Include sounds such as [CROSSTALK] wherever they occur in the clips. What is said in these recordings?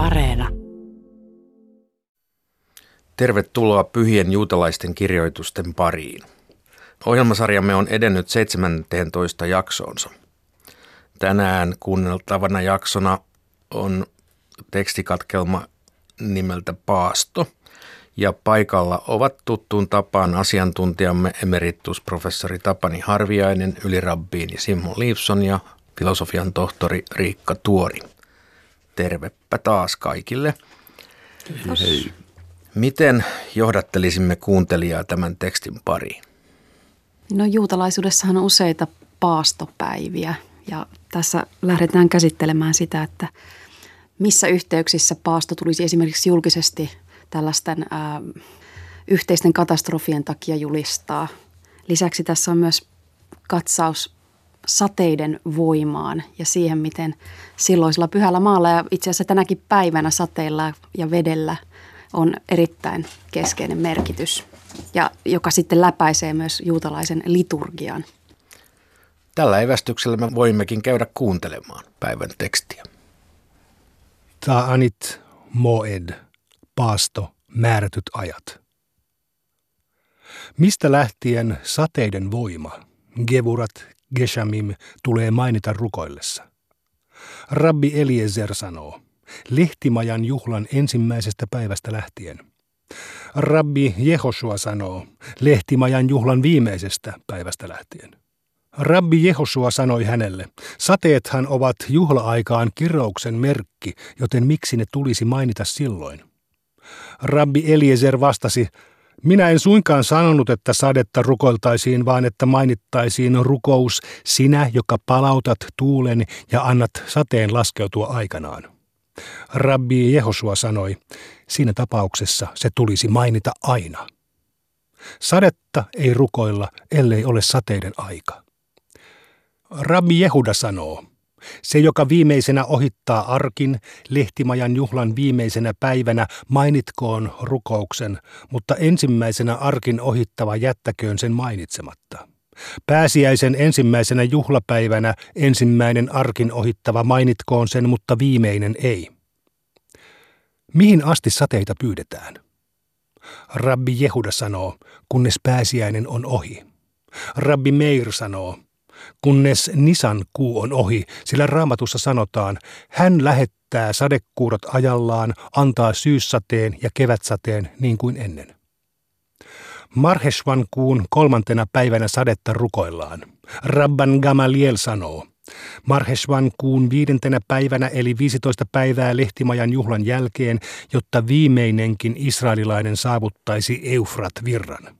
Areena. Tervetuloa pyhien juutalaisten kirjoitusten pariin. Ohjelmasarjamme on edennyt 17 jaksoonsa. Tänään kuunneltavana jaksona on tekstikatkelma nimeltä Paasto. Ja paikalla ovat tuttuun tapaan asiantuntijamme emeritusprofessori Tapani Harviainen, ylirabbiini Simon Liivson ja filosofian tohtori Riikka Tuori. Tervepä taas kaikille. Kiitos. Hei. Miten johdattelisimme kuuntelijaa tämän tekstin pariin? No juutalaisuudessahan on useita paastopäiviä ja tässä lähdetään käsittelemään sitä, että missä yhteyksissä paasto tulisi esimerkiksi julkisesti tällaisten ää, yhteisten katastrofien takia julistaa. Lisäksi tässä on myös katsaus sateiden voimaan ja siihen, miten silloisella pyhällä maalla ja itse asiassa tänäkin päivänä sateilla ja vedellä on erittäin keskeinen merkitys, ja joka sitten läpäisee myös juutalaisen liturgian. Tällä evästyksellä me voimmekin käydä kuuntelemaan päivän tekstiä. Ta'anit moed, paasto, määrätyt ajat. Mistä lähtien sateiden voima, gevurat, geshamim, tulee mainita rukoillessa? Rabbi Eliezer sanoo, lehtimajan juhlan ensimmäisestä päivästä lähtien. Rabbi Jehosua sanoo, lehtimajan juhlan viimeisestä päivästä lähtien. Rabbi Jehosua sanoi hänelle, sateethan ovat juhla-aikaan kirouksen merkki, joten miksi ne tulisi mainita silloin? Rabbi Eliezer vastasi, minä en suinkaan sanonut, että sadetta rukoiltaisiin, vaan että mainittaisiin rukous, sinä, joka palautat tuulen ja annat sateen laskeutua aikanaan. Rabbi Jehosua sanoi, siinä tapauksessa se tulisi mainita aina. Sadetta ei rukoilla, ellei ole sateiden aika. Rabbi Jehuda sanoo, se, joka viimeisenä ohittaa arkin, lehtimajan juhlan viimeisenä päivänä, mainitkoon rukouksen, mutta ensimmäisenä arkin ohittava jättäköön sen mainitsematta. Pääsiäisen ensimmäisenä juhlapäivänä ensimmäinen arkin ohittava mainitkoon sen, mutta viimeinen ei. Mihin asti sateita pyydetään? Rabbi Jehuda sanoo, kunnes pääsiäinen on ohi. Rabbi Meir sanoo, kunnes Nisan kuu on ohi, sillä raamatussa sanotaan, hän lähettää sadekuurot ajallaan, antaa syyssateen ja kevätsateen niin kuin ennen. Marheshvan kuun kolmantena päivänä sadetta rukoillaan. Rabban Gamaliel sanoo, Marheshvan kuun viidentenä päivänä eli 15 päivää lehtimajan juhlan jälkeen, jotta viimeinenkin israelilainen saavuttaisi Eufrat virran.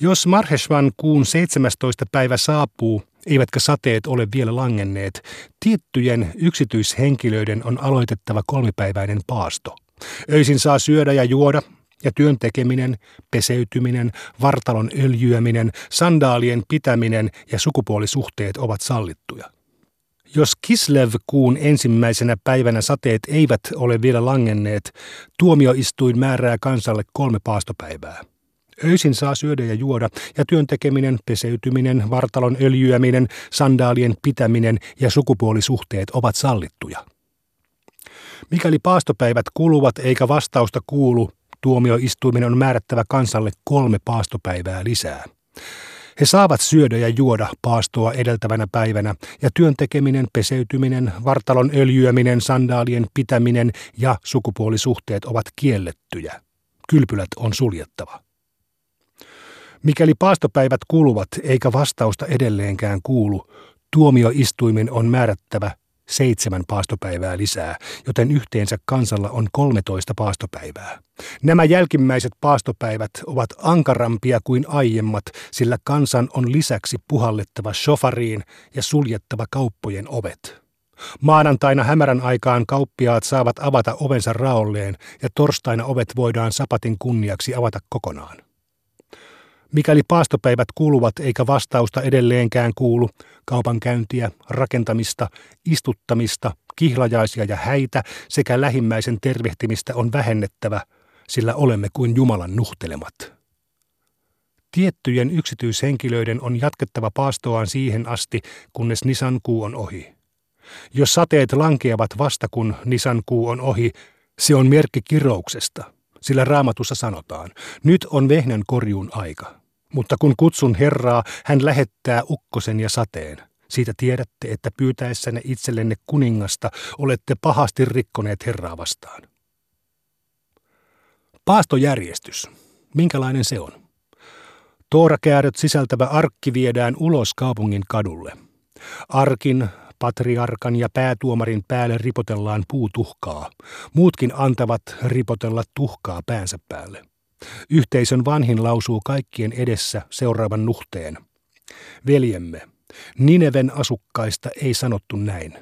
Jos Marheshvan kuun 17. päivä saapuu, eivätkä sateet ole vielä langenneet, tiettyjen yksityishenkilöiden on aloitettava kolmipäiväinen paasto. Öisin saa syödä ja juoda, ja työn tekeminen, peseytyminen, vartalon öljyäminen, sandaalien pitäminen ja sukupuolisuhteet ovat sallittuja. Jos Kislev-kuun ensimmäisenä päivänä sateet eivät ole vielä langenneet, tuomioistuin määrää kansalle kolme paastopäivää. Öisin saa syödä ja juoda, ja työn tekeminen, peseytyminen, vartalon öljyäminen, sandaalien pitäminen ja sukupuolisuhteet ovat sallittuja. Mikäli paastopäivät kuluvat eikä vastausta kuulu, tuomioistuimen on määrättävä kansalle kolme paastopäivää lisää. He saavat syödä ja juoda paastoa edeltävänä päivänä, ja työn tekeminen, peseytyminen, vartalon öljyäminen, sandaalien pitäminen ja sukupuolisuhteet ovat kiellettyjä. Kylpylät on suljettava. Mikäli paastopäivät kuluvat eikä vastausta edelleenkään kuulu, tuomioistuimen on määrättävä seitsemän paastopäivää lisää, joten yhteensä kansalla on 13 paastopäivää. Nämä jälkimmäiset paastopäivät ovat ankarampia kuin aiemmat, sillä kansan on lisäksi puhallettava shofariin ja suljettava kauppojen ovet. Maanantaina hämärän aikaan kauppiaat saavat avata ovensa raolleen ja torstaina ovet voidaan sapatin kunniaksi avata kokonaan. Mikäli paastopäivät kuluvat eikä vastausta edelleenkään kuulu, kaupankäyntiä, rakentamista, istuttamista, kihlajaisia ja häitä sekä lähimmäisen tervehtimistä on vähennettävä, sillä olemme kuin Jumalan nuhtelemat. Tiettyjen yksityishenkilöiden on jatkettava paastoaan siihen asti, kunnes Nisan kuu on ohi. Jos sateet lankeavat vasta kun nisankuu on ohi, se on merkki kirouksesta, sillä raamatussa sanotaan, nyt on vehnän korjuun aika. Mutta kun kutsun Herraa, hän lähettää ukkosen ja sateen. Siitä tiedätte, että pyytäessänne itsellenne kuningasta olette pahasti rikkoneet Herraa vastaan. Paastojärjestys. Minkälainen se on? Toorakäädöt sisältävä arkki viedään ulos kaupungin kadulle. Arkin, patriarkan ja päätuomarin päälle ripotellaan puutuhkaa. Muutkin antavat ripotella tuhkaa päänsä päälle. Yhteisön vanhin lausuu kaikkien edessä seuraavan nuhteen. Veljemme, Nineven asukkaista ei sanottu näin.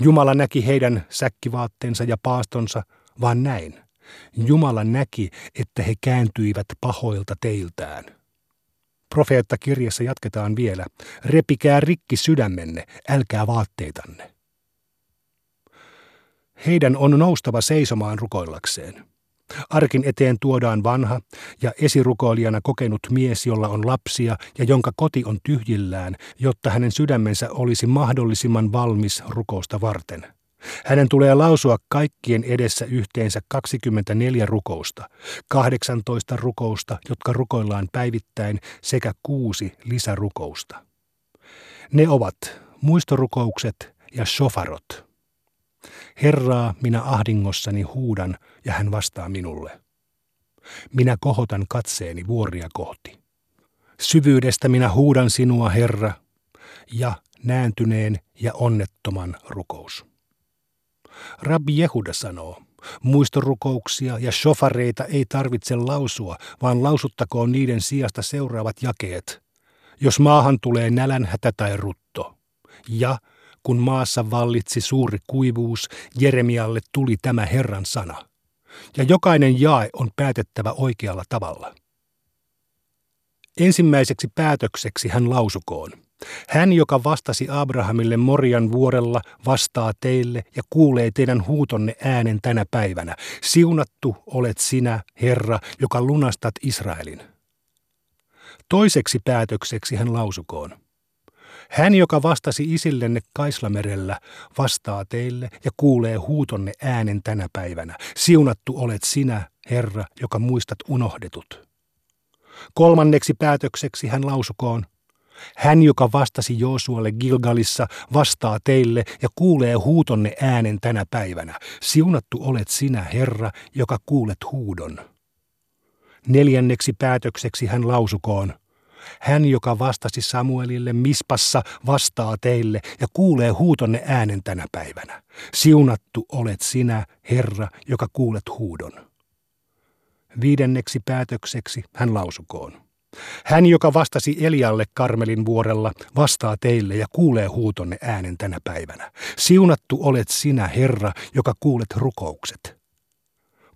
Jumala näki heidän säkkivaatteensa ja paastonsa, vaan näin. Jumala näki, että he kääntyivät pahoilta teiltään. Profeetta kirjassa jatketaan vielä. Repikää rikki sydämenne, älkää vaatteitanne. Heidän on noustava seisomaan rukoillakseen. Arkin eteen tuodaan vanha ja esirukoilijana kokenut mies, jolla on lapsia ja jonka koti on tyhjillään, jotta hänen sydämensä olisi mahdollisimman valmis rukousta varten. Hänen tulee lausua kaikkien edessä yhteensä 24 rukousta, 18 rukousta, jotka rukoillaan päivittäin, sekä kuusi lisärukousta. Ne ovat muistorukoukset ja shofarot. Herraa minä ahdingossani huudan ja hän vastaa minulle. Minä kohotan katseeni vuoria kohti. Syvyydestä minä huudan sinua, Herra, ja nääntyneen ja onnettoman rukous. Rabbi Jehuda sanoo, muistorukouksia ja shofareita ei tarvitse lausua, vaan lausuttakoon niiden sijasta seuraavat jakeet. Jos maahan tulee nälänhätä tai rutto. Ja kun maassa vallitsi suuri kuivuus, Jeremialle tuli tämä Herran sana. Ja jokainen jae on päätettävä oikealla tavalla. Ensimmäiseksi päätökseksi hän lausukoon – hän, joka vastasi Abrahamille Morian vuorella, vastaa teille ja kuulee teidän huutonne äänen tänä päivänä. Siunattu olet sinä, Herra, joka lunastat Israelin. Toiseksi päätökseksi hän lausukoon. Hän, joka vastasi isillenne Kaislamerellä, vastaa teille ja kuulee huutonne äänen tänä päivänä. Siunattu olet sinä, Herra, joka muistat unohdetut. Kolmanneksi päätökseksi hän lausukoon. Hän, joka vastasi Joosualle Gilgalissa, vastaa teille ja kuulee huutonne äänen tänä päivänä. Siunattu olet sinä, Herra, joka kuulet huudon. Neljänneksi päätökseksi hän lausukoon. Hän, joka vastasi Samuelille Mispassa, vastaa teille ja kuulee huutonne äänen tänä päivänä. Siunattu olet sinä, Herra, joka kuulet huudon. Viidenneksi päätökseksi hän lausukoon. Hän, joka vastasi Elialle Karmelin vuorella, vastaa teille ja kuulee huutonne äänen tänä päivänä. Siunattu olet sinä, Herra, joka kuulet rukoukset.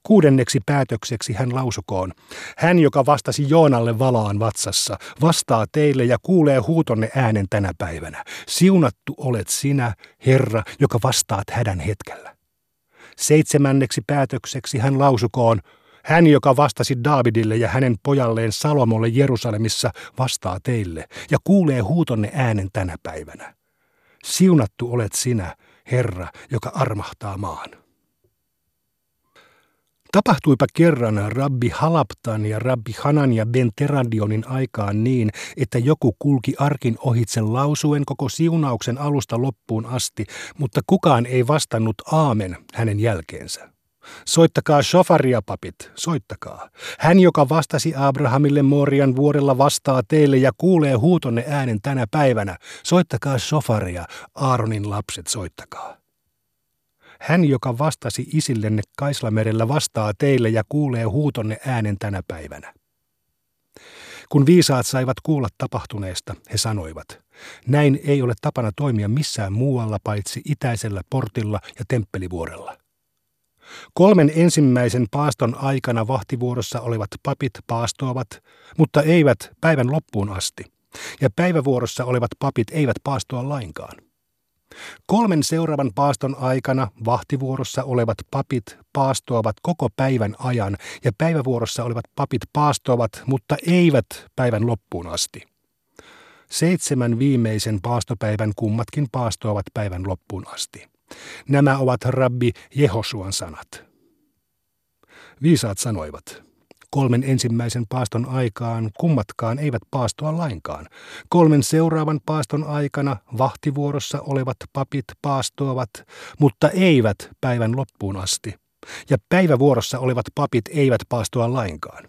Kuudenneksi päätökseksi hän lausukoon. Hän, joka vastasi Joonalle valaan vatsassa, vastaa teille ja kuulee huutonne äänen tänä päivänä. Siunattu olet sinä, Herra, joka vastaat hädän hetkellä. Seitsemänneksi päätökseksi hän lausukoon. Hän, joka vastasi Daavidille ja hänen pojalleen Salomolle Jerusalemissa, vastaa teille ja kuulee huutonne äänen tänä päivänä. Siunattu olet sinä, Herra, joka armahtaa maan. Tapahtuipa kerran rabbi Halaptan ja rabbi Hanania ben Teradionin aikaan niin, että joku kulki arkin ohitse lausuen koko siunauksen alusta loppuun asti, mutta kukaan ei vastannut aamen hänen jälkeensä. Soittakaa shofaria, papit, soittakaa. Hän, joka vastasi Abrahamille Morian vuorella, vastaa teille ja kuulee huutonne äänen tänä päivänä. Soittakaa shofaria, Aaronin lapset, soittakaa. Hän, joka vastasi isillenne Kaislamerellä, vastaa teille ja kuulee huutonne äänen tänä päivänä. Kun viisaat saivat kuulla tapahtuneesta, he sanoivat, näin ei ole tapana toimia missään muualla paitsi itäisellä portilla ja temppelivuorella. Kolmen ensimmäisen paaston aikana vahtivuorossa olevat papit paastoavat, mutta eivät päivän loppuun asti, ja päivävuorossa olevat papit eivät paastoa lainkaan. Kolmen seuraavan paaston aikana vahtivuorossa olevat papit paastoavat koko päivän ajan ja päivävuorossa olevat papit paastoavat, mutta eivät päivän loppuun asti. Seitsemän viimeisen paastopäivän kummatkin paastoavat päivän loppuun asti. Nämä ovat rabbi Jehosuan sanat. Viisaat sanoivat, kolmen ensimmäisen paaston aikaan kummatkaan eivät paastoa lainkaan. Kolmen seuraavan paaston aikana vahtivuorossa olevat papit paastoavat, mutta eivät päivän loppuun asti. Ja päivävuorossa olevat papit eivät paastoa lainkaan.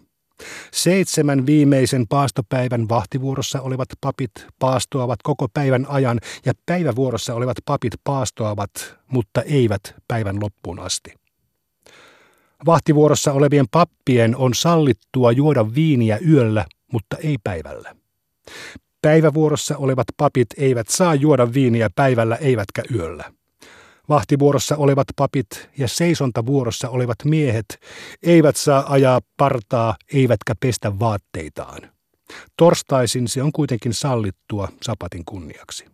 Seitsemän viimeisen paastopäivän vahtivuorossa olevat papit paastoavat koko päivän ajan ja päivävuorossa olevat papit paastoavat, mutta eivät päivän loppuun asti. Vahtivuorossa olevien pappien on sallittua juoda viiniä yöllä, mutta ei päivällä. Päivävuorossa olevat papit eivät saa juoda viiniä päivällä eivätkä yöllä. Vahtivuorossa olevat papit ja seisontavuorossa olevat miehet eivät saa ajaa partaa eivätkä pestä vaatteitaan. Torstaisin se on kuitenkin sallittua sapatin kunniaksi.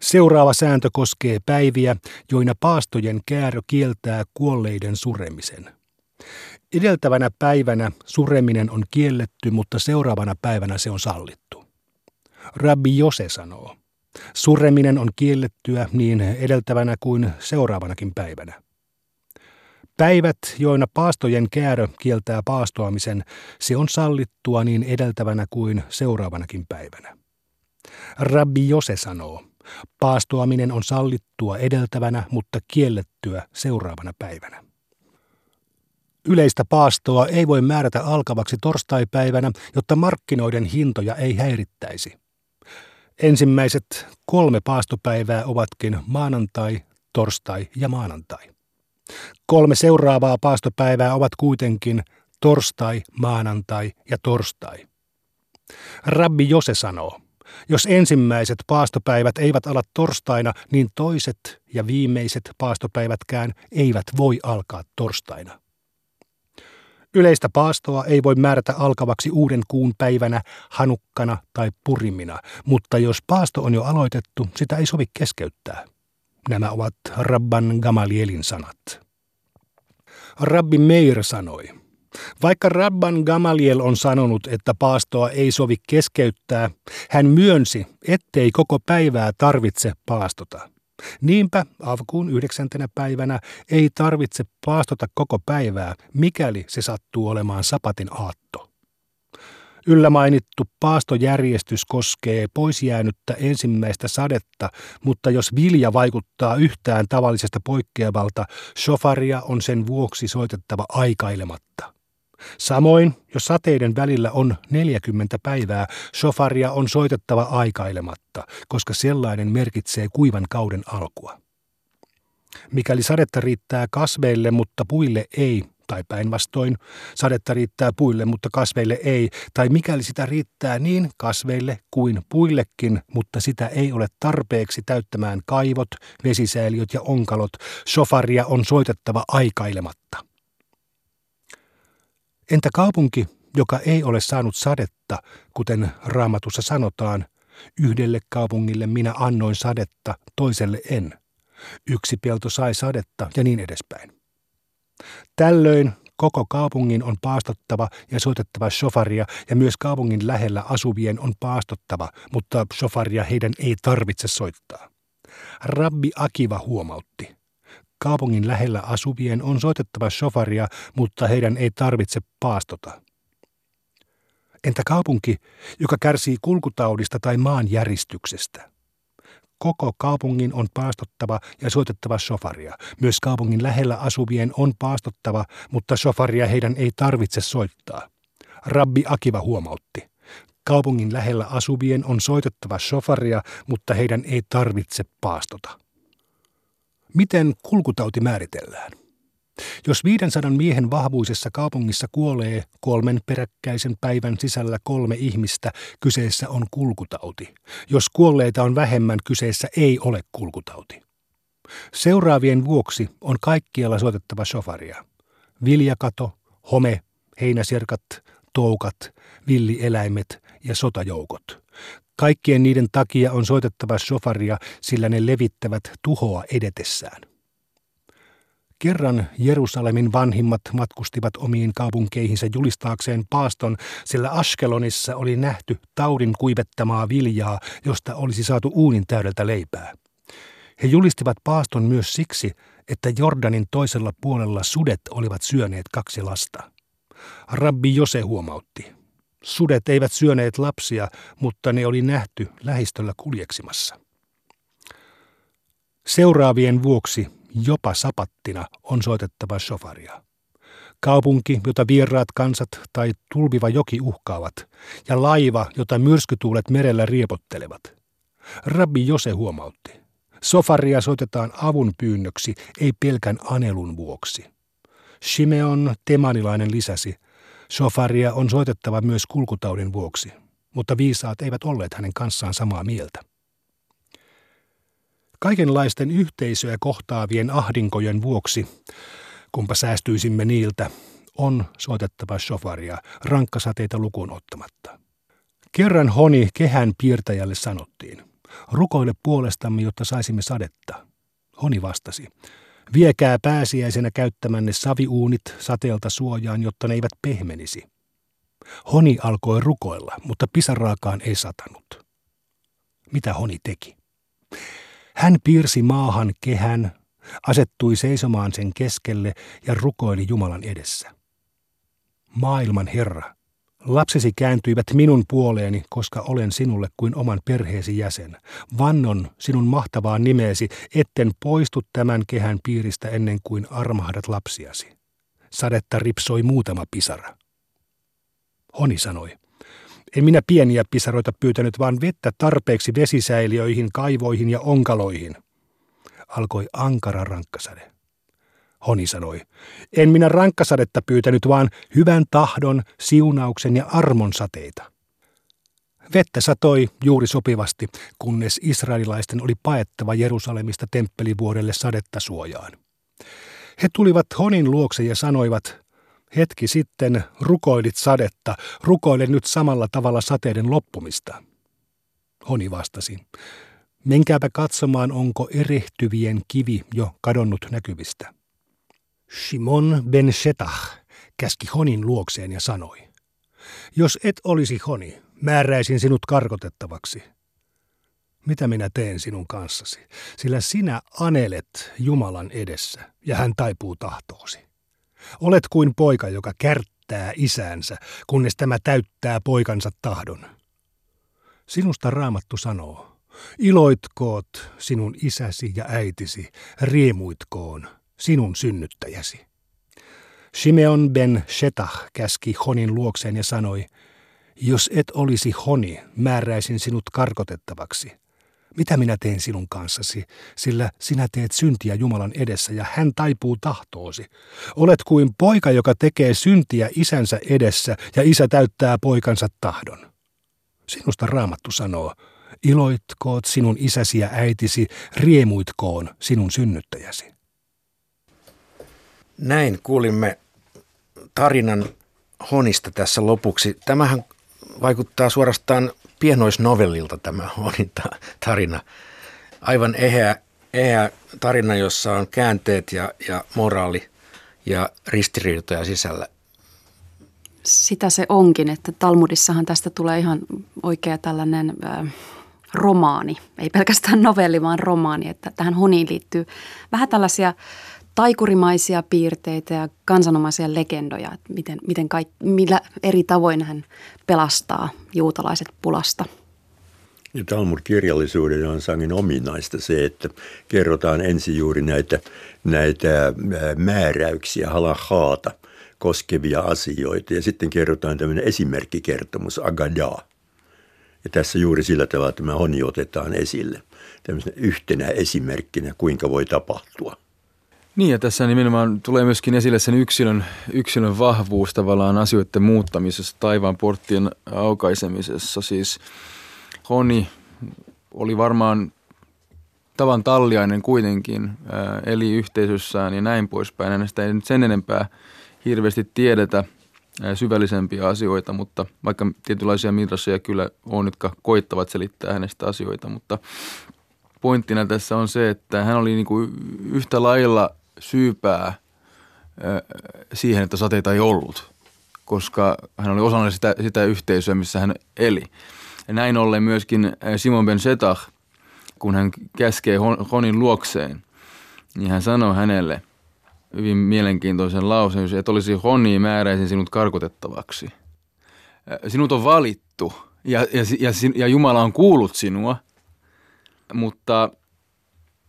Seuraava sääntö koskee päiviä, joina paastojen käärö kieltää kuolleiden suremisen. Edeltävänä päivänä sureminen on kielletty, mutta seuraavana päivänä se on sallittu. Rabbi Jose sanoo, sureminen on kiellettyä niin edeltävänä kuin seuraavanakin päivänä. Päivät, joina paastojen käärö kieltää paastoamisen, se on sallittua niin edeltävänä kuin seuraavanakin päivänä. Rabbi Jose sanoo, paastoaminen on sallittua edeltävänä, mutta kiellettyä seuraavana päivänä. Yleistä paastoa ei voi määrätä alkavaksi torstaipäivänä, jotta markkinoiden hintoja ei häirittäisi. Ensimmäiset kolme paastopäivää ovatkin maanantai, torstai ja maanantai. Kolme seuraavaa paastopäivää ovat kuitenkin torstai, maanantai ja torstai. Rabbi Jose sanoo, jos ensimmäiset paastopäivät eivät ala torstaina, niin toiset ja viimeiset paastopäivätkään eivät voi alkaa torstaina. Yleistä paastoa ei voi määrätä alkavaksi uuden kuun päivänä, hanukkana tai purimina, mutta jos paasto on jo aloitettu, sitä ei sovi keskeyttää. Nämä ovat Rabban Gamalielin sanat. Rabbi Meir sanoi, vaikka Rabban Gamaliel on sanonut, että paastoa ei sovi keskeyttää, hän myönsi, ettei koko päivää tarvitse paastota. Niinpä avkuun yhdeksäntenä päivänä ei tarvitse paastota koko päivää, mikäli se sattuu olemaan sapatin aatto. Yllä mainittu paastojärjestys koskee poisjäänyttä ensimmäistä sadetta, mutta jos vilja vaikuttaa yhtään tavallisesta poikkeavalta, shofaria on sen vuoksi soitettava aikailematta. Samoin, jos sateiden välillä on 40 päivää, shofaria on soitettava aikailematta, koska sellainen merkitsee kuivan kauden alkua. Mikäli sadetta riittää kasveille, mutta puille ei, tai päinvastoin, sadetta riittää puille, mutta kasveille ei, tai mikäli sitä riittää niin kasveille kuin puillekin, mutta sitä ei ole tarpeeksi täyttämään kaivot, vesisäiliöt ja onkalot, shofaria on soitettava aikailematta. Entä kaupunki, joka ei ole saanut sadetta, kuten raamatussa sanotaan, yhdelle kaupungille minä annoin sadetta, toiselle en. Yksi pelto sai sadetta ja niin edespäin. Tällöin koko kaupungin on paastottava ja soitettava shofaria ja myös kaupungin lähellä asuvien on paastottava, mutta shofaria heidän ei tarvitse soittaa. Rabbi Akiva huomautti. Kaupungin lähellä asuvien on soitettava shofaria, mutta heidän ei tarvitse paastota. Entä kaupunki, joka kärsii kulkutaudista tai maanjäristyksestä? Koko kaupungin on paastottava ja soitettava shofaria. Myös kaupungin lähellä asuvien on paastottava, mutta shofaria heidän ei tarvitse soittaa. Rabbi Akiva huomautti. Kaupungin lähellä asuvien on soitettava shofaria, mutta heidän ei tarvitse paastota. Miten kulkutauti määritellään? Jos 500 miehen vahvuisessa kaupungissa kuolee kolmen peräkkäisen päivän sisällä kolme ihmistä, kyseessä on kulkutauti. Jos kuolleita on vähemmän, kyseessä ei ole kulkutauti. Seuraavien vuoksi on kaikkialla soitettava shofaria. Viljakato, home, heinäsirkat, toukat, villieläimet ja sotajoukot. Kaikkien niiden takia on soitettava shofaria, sillä ne levittävät tuhoa edetessään. Kerran Jerusalemin vanhimmat matkustivat omiin kaupunkeihinsa julistaakseen paaston, sillä Askelonissa oli nähty taudin kuivettamaa viljaa, josta olisi saatu uunin täydeltä leipää. He julistivat paaston myös siksi, että Jordanin toisella puolella sudet olivat syöneet kaksi lasta. Rabbi Jose huomautti. Sudet eivät syöneet lapsia, mutta ne oli nähty lähistöllä kuljeksimassa. Seuraavien vuoksi jopa sapattina on soitettava shofaria. Kaupunki, jota vieraat kansat tai tulviva joki uhkaavat, ja laiva, jota myrskytuulet merellä riepottelevat. Rabbi Jose huomautti. Sofaria soitetaan avun pyynnöksi, ei pelkän anelun vuoksi. Shimeon temanilainen lisäsi, sofaria on soitettava myös kulkutaudin vuoksi, mutta viisaat eivät olleet hänen kanssaan samaa mieltä. Kaikenlaisten yhteisöä kohtaavien ahdinkojen vuoksi, kumpa säästyisimme niiltä, on soitettava shofaria rankkasateita lukuun ottamatta. Kerran honi kehän piirtäjälle sanottiin, rukoile puolestamme, jotta saisimme sadetta. Honi vastasi, viekää pääsiäisenä käyttämänne saviuunit sateelta suojaan, jotta ne eivät pehmenisi. Honi alkoi rukoilla, mutta pisaraakaan ei satanut. Mitä Honi teki? Hän piirsi maahan kehän, asettui seisomaan sen keskelle ja rukoili Jumalan edessä. Maailman Herra, lapsesi kääntyivät minun puoleeni, koska olen sinulle kuin oman perheesi jäsen. Vannon sinun mahtavaa nimeesi, etten poistu tämän kehän piiristä ennen kuin armahdat lapsiasi. Sadetta ripsoi muutama pisara. Honi sanoi, en minä pieniä pisaroita pyytänyt, vaan vettä tarpeeksi vesisäiliöihin, kaivoihin ja onkaloihin. Alkoi ankara rankkasade. Honi sanoi, en minä rankkasadetta pyytänyt, vaan hyvän tahdon, siunauksen ja armon sateita. Vettä satoi juuri sopivasti, kunnes israelilaisten oli paettava Jerusalemista temppelivuodelle sadetta suojaan. He tulivat Honin luokse ja sanoivat, Hetki sitten rukoilit sadetta, rukoile nyt samalla tavalla sateiden loppumista. Honi vastasi, menkääpä katsomaan, onko erehtyvien kivi jo kadonnut näkyvistä. Shimon ben Shetah käski Honin luokseen ja sanoi, jos et olisi Honi, määräisin sinut karkotettavaksi. Mitä minä teen sinun kanssasi, sillä sinä anelet Jumalan edessä ja hän taipuu tahtoosi. Olet kuin poika, joka kärttää isänsä, kunnes tämä täyttää poikansa tahdon. Sinusta raamattu sanoo, iloitkoot sinun isäsi ja äitisi, riemuitkoon sinun synnyttäjäsi. Shimeon ben Shetah käski Honin luokseen ja sanoi, jos et olisi Honi, määräisin sinut karkotettavaksi – mitä minä teen sinun kanssasi, sillä sinä teet syntiä Jumalan edessä ja hän taipuu tahtoosi. Olet kuin poika, joka tekee syntiä isänsä edessä ja isä täyttää poikansa tahdon. Sinusta raamattu sanoo, iloitkoot sinun isäsi ja äitisi, riemuitkoon sinun synnyttäjäsi. Näin kuulimme tarinan Honista tässä lopuksi. Tämähän vaikuttaa suorastaan pienoisnovellilta tämä on tarina. Aivan eheä, eheä tarina, jossa on käänteet ja, ja moraali ja ristiriitoja sisällä. Sitä se onkin, että Talmudissahan tästä tulee ihan oikea tällainen äh, romaani, ei pelkästään novelli, vaan romaani, että tähän honiin liittyy vähän tällaisia taikurimaisia piirteitä ja kansanomaisia legendoja, että miten, miten kaik, millä eri tavoin hän pelastaa juutalaiset pulasta. Ja Talmud-kirjallisuuden on sangen ominaista se, että kerrotaan ensin juuri näitä, näitä määräyksiä, halahaata koskevia asioita ja sitten kerrotaan tämmöinen esimerkkikertomus, agadaa. Ja tässä juuri sillä tavalla tämä honi otetaan esille tämmöisenä yhtenä esimerkkinä, kuinka voi tapahtua – niin ja tässä nimenomaan tulee myöskin esille sen yksilön, yksilön vahvuus tavallaan asioiden muuttamisessa, taivaan porttien aukaisemisessa. Siis Honi oli varmaan tavan talliainen kuitenkin, eli yhteisössään ja näin poispäin. Hänestä ei nyt sen enempää hirveästi tiedetä syvällisempiä asioita, mutta vaikka tietynlaisia midrasseja kyllä on, jotka koittavat selittää hänestä asioita, mutta pointtina tässä on se, että hän oli niin kuin yhtä lailla syypää siihen, että sateita ei ollut, koska hän oli osana sitä, sitä yhteisöä, missä hän eli. Ja näin ollen myöskin Simon Ben Setach, kun hän käskee Honin luokseen, niin hän sanoi hänelle hyvin mielenkiintoisen lauseen, että olisi Honi määräisin sinut karkotettavaksi. Sinut on valittu ja, ja, ja, ja Jumala on kuullut sinua, mutta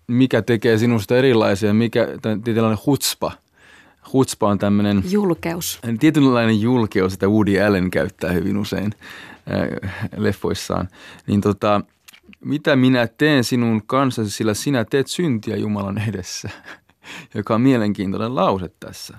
mikä tekee sinusta erilaisia, mikä tällainen hutspa. Hutspa on tämmöinen... Julkeus. Tietynlainen julkeus, että Woody Allen käyttää hyvin usein äh, leffoissaan. Niin tota, mitä minä teen sinun kanssasi, sillä sinä teet syntiä Jumalan edessä, [LAUGHS] joka on mielenkiintoinen lause tässä.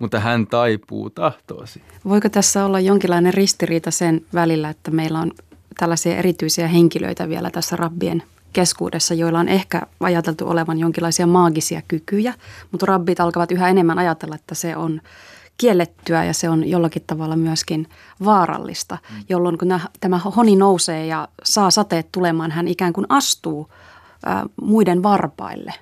Mutta hän taipuu tahtoosi. Voiko tässä olla jonkinlainen ristiriita sen välillä, että meillä on tällaisia erityisiä henkilöitä vielä tässä rabbien keskuudessa, joilla on ehkä ajateltu olevan jonkinlaisia maagisia kykyjä, mutta rabbit alkavat yhä enemmän ajatella, että se on kiellettyä ja se on jollakin tavalla myöskin vaarallista, mm. jolloin kun tämä honi nousee ja saa sateet tulemaan, hän ikään kuin astuu muiden varpaille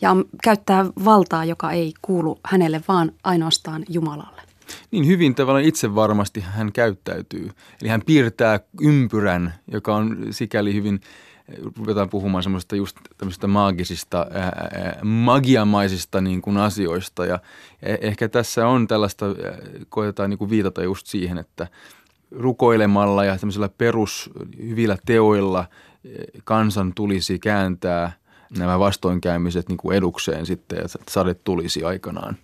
ja käyttää valtaa, joka ei kuulu hänelle, vaan ainoastaan Jumalalle. Niin hyvin tavallaan itse varmasti hän käyttäytyy. Eli hän piirtää ympyrän, joka on sikäli hyvin ruvetaan puhumaan semmoista just tämmöistä maagisista, magiamaisista niin kuin asioista ja e, ehkä tässä on tällaista, koetetaan niin kuin viitata just siihen, että rukoilemalla ja tämmöisillä perus hyvillä teoilla kansan tulisi kääntää nämä vastoinkäymiset niin kuin edukseen sitten, että sade tulisi aikanaan.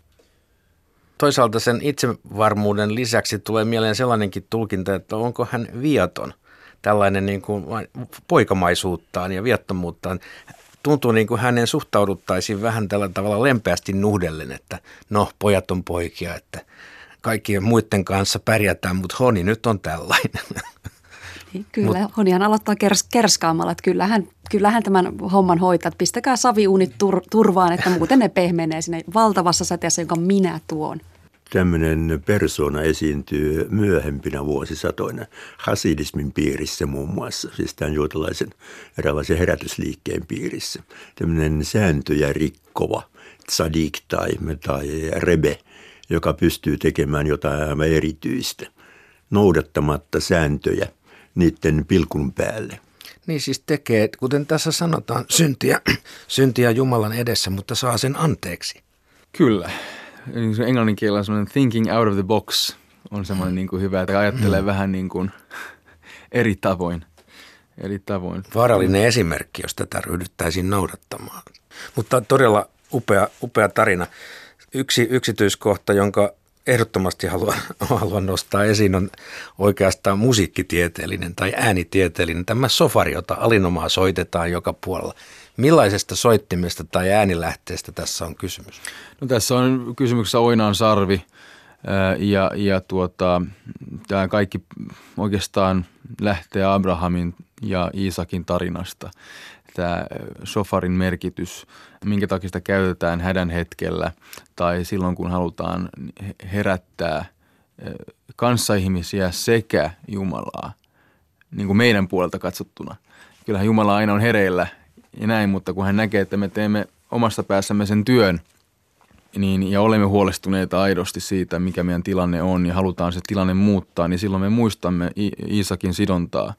Toisaalta sen itsevarmuuden lisäksi tulee mieleen sellainenkin tulkinta, että onko hän viaton tällainen niin kuin poikamaisuuttaan ja viattomuuttaan. Tuntuu niin kuin hänen suhtauduttaisiin vähän tällä tavalla lempeästi nuhdellen, että no pojat on poikia, että kaikkien muiden kanssa pärjätään, mutta Honi nyt on tällainen. Niin, kyllä, Mut, Honihan aloittaa kers, kerskaamalla, että kyllähän, kyllähän tämän homman hoitaa, että pistäkää saviuunit tur, turvaan, että muuten ne pehmenee sinne valtavassa säteessä, jonka minä tuon tämmöinen persona esiintyy myöhempinä vuosisatoina hasidismin piirissä muun muassa, siis tämän juutalaisen eräänlaisen herätysliikkeen piirissä. Tämmöinen sääntöjä rikkova tsadik tai, tai rebe, joka pystyy tekemään jotain aivan erityistä, noudattamatta sääntöjä niiden pilkun päälle. Niin siis tekee, kuten tässä sanotaan, syntiä, syntiä Jumalan edessä, mutta saa sen anteeksi. Kyllä niin englannin kielellä semmoinen thinking out of the box on semmoinen niin kuin hyvä, että ajattelee mm. vähän niin kuin eri tavoin. Eri tavoin. Vaarallinen esimerkki, jos tätä ryhdyttäisiin noudattamaan. Mutta todella upea, upea tarina. Yksi yksityiskohta, jonka ehdottomasti haluan, [LAUGHS] haluan nostaa esiin, on oikeastaan musiikkitieteellinen tai äänitieteellinen. Tämä sofari, jota alinomaa soitetaan joka puolella. Millaisesta soittimesta tai äänilähteestä tässä on kysymys? No tässä on kysymyksessä Oinaan sarvi ja, ja tuota, tämä kaikki oikeastaan lähtee Abrahamin ja Iisakin tarinasta. Tämä sofarin merkitys, minkä takia sitä käytetään hädän hetkellä tai silloin kun halutaan herättää kanssaihmisiä sekä Jumalaa, niin kuin meidän puolelta katsottuna. Kyllähän Jumala aina on hereillä ja näin, mutta kun hän näkee, että me teemme omasta päässämme sen työn, niin, ja olemme huolestuneita aidosti siitä, mikä meidän tilanne on ja halutaan se tilanne muuttaa, niin silloin me muistamme Iisakin sidontaa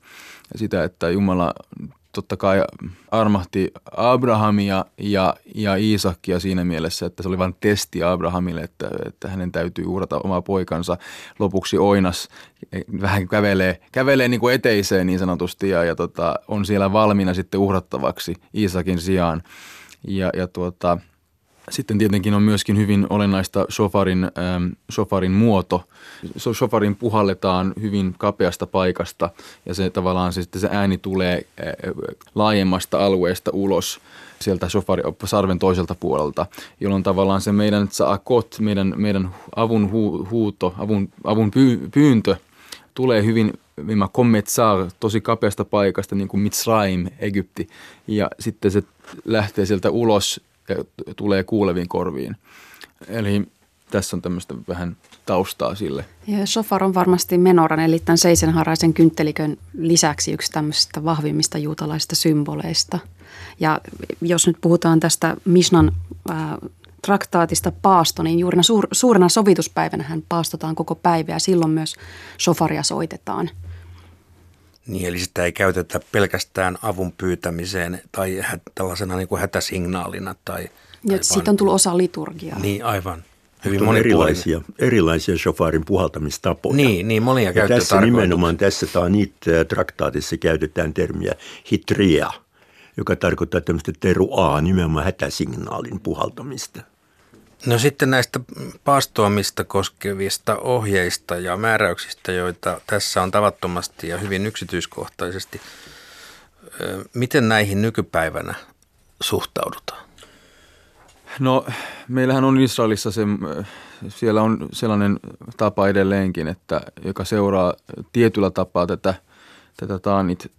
ja sitä, että Jumala totta kai armahti Abrahamia ja, ja Iisakia siinä mielessä, että se oli vain testi Abrahamille, että, että hänen täytyy uhrata oma poikansa. Lopuksi Oinas vähän kävelee, kävelee niin kuin eteiseen niin sanotusti ja, ja tota, on siellä valmiina sitten uhrattavaksi Iisakin sijaan. Ja, ja tuota, sitten tietenkin on myöskin hyvin olennaista shofarin, ähm, shofarin muoto. Shofarin puhalletaan hyvin kapeasta paikasta ja se tavallaan se, se ääni tulee äh, laajemmasta alueesta ulos sieltä shofari, sarven toiselta puolelta, jolloin tavallaan se meidän saakot, meidän, meidän avun hu, huuto, avun, avun py, pyyntö tulee hyvin Vima Kommetsaar tosi kapeasta paikasta, niin kuin Mitzrayim, Egypti, ja sitten se lähtee sieltä ulos tulee kuuleviin korviin. Eli tässä on tämmöistä vähän taustaa sille. Ja shofar on varmasti menoran, eli tämän seisenharaisen kynttelikön lisäksi yksi tämmöisistä vahvimmista juutalaisista symboleista. Ja jos nyt puhutaan tästä Mishnan äh, traktaatista paasto, niin juurina suur, suurena sovituspäivänä hän paastotaan koko päivä ja silloin myös sofaria soitetaan. Niin, eli sitä ei käytetä pelkästään avun pyytämiseen tai hä- tällaisena niin kuin hätäsignaalina. Tai, ja siitä on tullut osa liturgiaa. Niin, aivan. Hyvin on erilaisia, erilaisia shofarin puhaltamistapoja. Niin, niin monia ja tässä nimenomaan tässä Taanit traktaatissa käytetään termiä hitria, joka tarkoittaa tämmöistä teruaa, nimenomaan hätäsignaalin puhaltamista. No sitten näistä paastoamista koskevista ohjeista ja määräyksistä, joita tässä on tavattomasti ja hyvin yksityiskohtaisesti. Miten näihin nykypäivänä suhtaudutaan? No meillähän on Israelissa se, siellä on sellainen tapa edelleenkin, että joka seuraa tietyllä tapaa tätä, tätä Taanit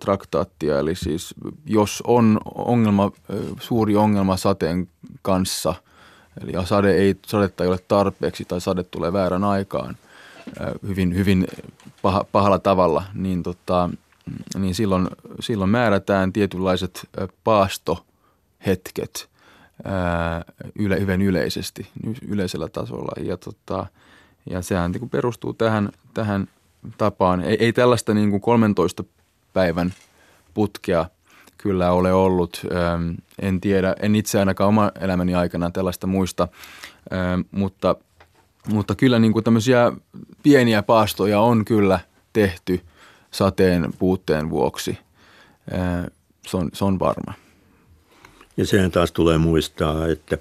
traktaattia. Eli siis jos on ongelma, suuri ongelma sateen kanssa, eli sade ei, sadetta ei ole tarpeeksi tai sade tulee väärän aikaan hyvin, hyvin paha, pahalla tavalla, niin, tota, niin silloin, silloin määrätään tietynlaiset paastohetket – yle, hyvin yleisesti, yleisellä tasolla. Ja, tota, ja sehän niin perustuu tähän, tähän tapaan. Ei, ei tällaista niin kuin 13 päivän putkea kyllä ole ollut. En tiedä, en itse ainakaan oma elämäni aikana tällaista muista, mutta, mutta kyllä niin kuin tämmöisiä pieniä paastoja on kyllä tehty sateen puutteen vuoksi. Se on, se on varma. Ja sehän taas tulee muistaa, että,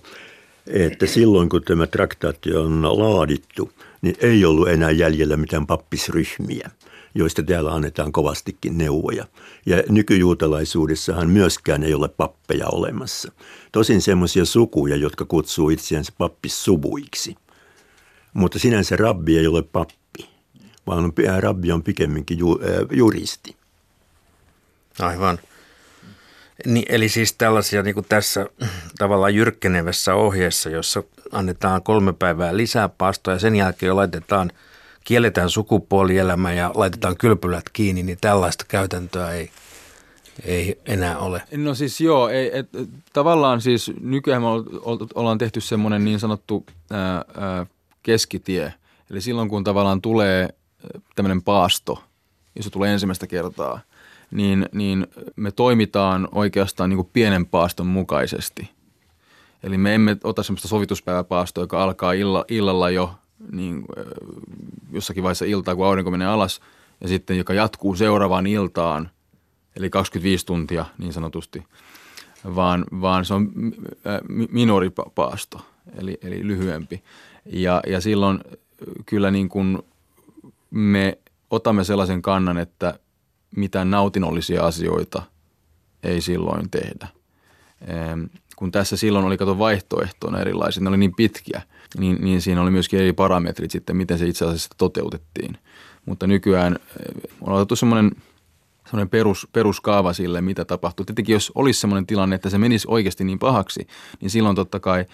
että silloin kun tämä traktaatti on laadittu, niin ei ollut enää jäljellä mitään pappisryhmiä joista täällä annetaan kovastikin neuvoja. Ja nykyjuutalaisuudessahan myöskään ei ole pappeja olemassa. Tosin semmoisia sukuja, jotka kutsuu itseänsä pappissuvuiksi. Mutta sinänsä rabbi ei ole pappi, vaan rabbi on pikemminkin ju, äh, juristi. Aivan. Niin, eli siis tällaisia niin kuin tässä tavallaan jyrkkenevässä ohjeessa, jossa annetaan kolme päivää lisää paastoa ja sen jälkeen laitetaan, kielletään sukupuolielämä ja laitetaan kylpylät kiinni, niin tällaista käytäntöä ei, ei enää ole. No siis joo, ei, et, tavallaan siis nykyään me ollaan tehty semmoinen niin sanottu ää, ää, keskitie. Eli silloin kun tavallaan tulee tämmöinen paasto, jos se tulee ensimmäistä kertaa – niin, niin me toimitaan oikeastaan niin kuin pienen paaston mukaisesti. Eli me emme ota sellaista sovituspäiväpaastoa, joka alkaa illa, illalla jo niin, jossakin vaiheessa iltaa, kun aurinko menee alas, ja sitten joka jatkuu seuraavaan iltaan, eli 25 tuntia niin sanotusti, vaan, vaan se on minoripaasto, eli, eli lyhyempi. Ja, ja silloin kyllä niin kuin me otamme sellaisen kannan, että mitään nautinnollisia asioita ei silloin tehdä. Kun tässä silloin oli kato vaihtoehtoina erilaisia, ne oli niin pitkiä, niin, niin siinä oli myöskin eri parametrit sitten, miten se itse asiassa toteutettiin. Mutta nykyään on otettu semmoinen semmoinen perus, peruskaava sille, mitä tapahtuu. Tietenkin jos olisi semmoinen tilanne, että se menisi oikeasti niin pahaksi, niin silloin totta kai,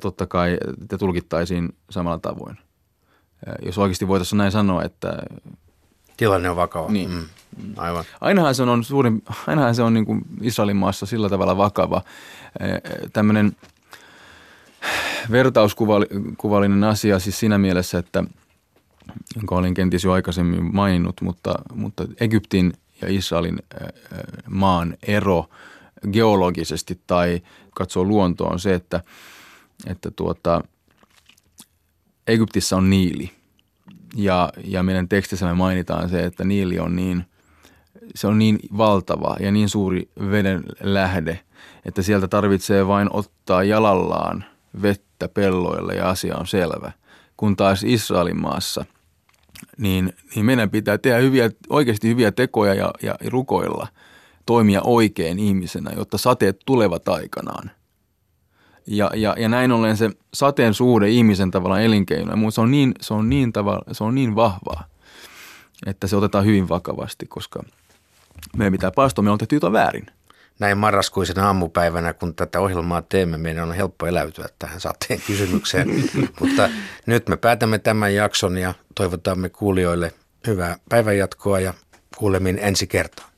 totta kai te tulkittaisiin samalla tavoin. Jos oikeasti voitaisiin näin sanoa, että Tilanne on vakava. Niin. Mm. Aivan. Ainahan se on, suurin, ainahan se on niin kuin Israelin maassa sillä tavalla vakava. Tämmöinen vertauskuvallinen asia siis siinä mielessä, että jonka olin kenties jo aikaisemmin maininnut, mutta, mutta Egyptin ja Israelin maan ero geologisesti tai katsoo luontoa on se, että, että tuota, Egyptissä on niili – ja, ja meidän tekstissä me mainitaan se, että Niili on niin, se on niin valtava ja niin suuri veden lähde, että sieltä tarvitsee vain ottaa jalallaan vettä pelloille ja asia on selvä. Kun taas Israelin maassa, niin, niin meidän pitää tehdä hyviä, oikeasti hyviä tekoja ja, ja rukoilla, toimia oikein ihmisenä, jotta sateet tulevat aikanaan – ja, ja, ja näin ollen se sateen suhde ihmisen tavallaan elinkeinoja, mutta se on niin, se on niin, tavalla, se on niin vahvaa, että se otetaan hyvin vakavasti, koska meidän pitää paastoa, me on tehty jotain väärin. Näin marraskuisen aamupäivänä, kun tätä ohjelmaa teemme, meidän on helppo eläytyä tähän sateen kysymykseen. [LAUGHS] Mutta nyt me päätämme tämän jakson ja toivotamme kuulijoille hyvää päivänjatkoa ja kuulemin ensi kertaa.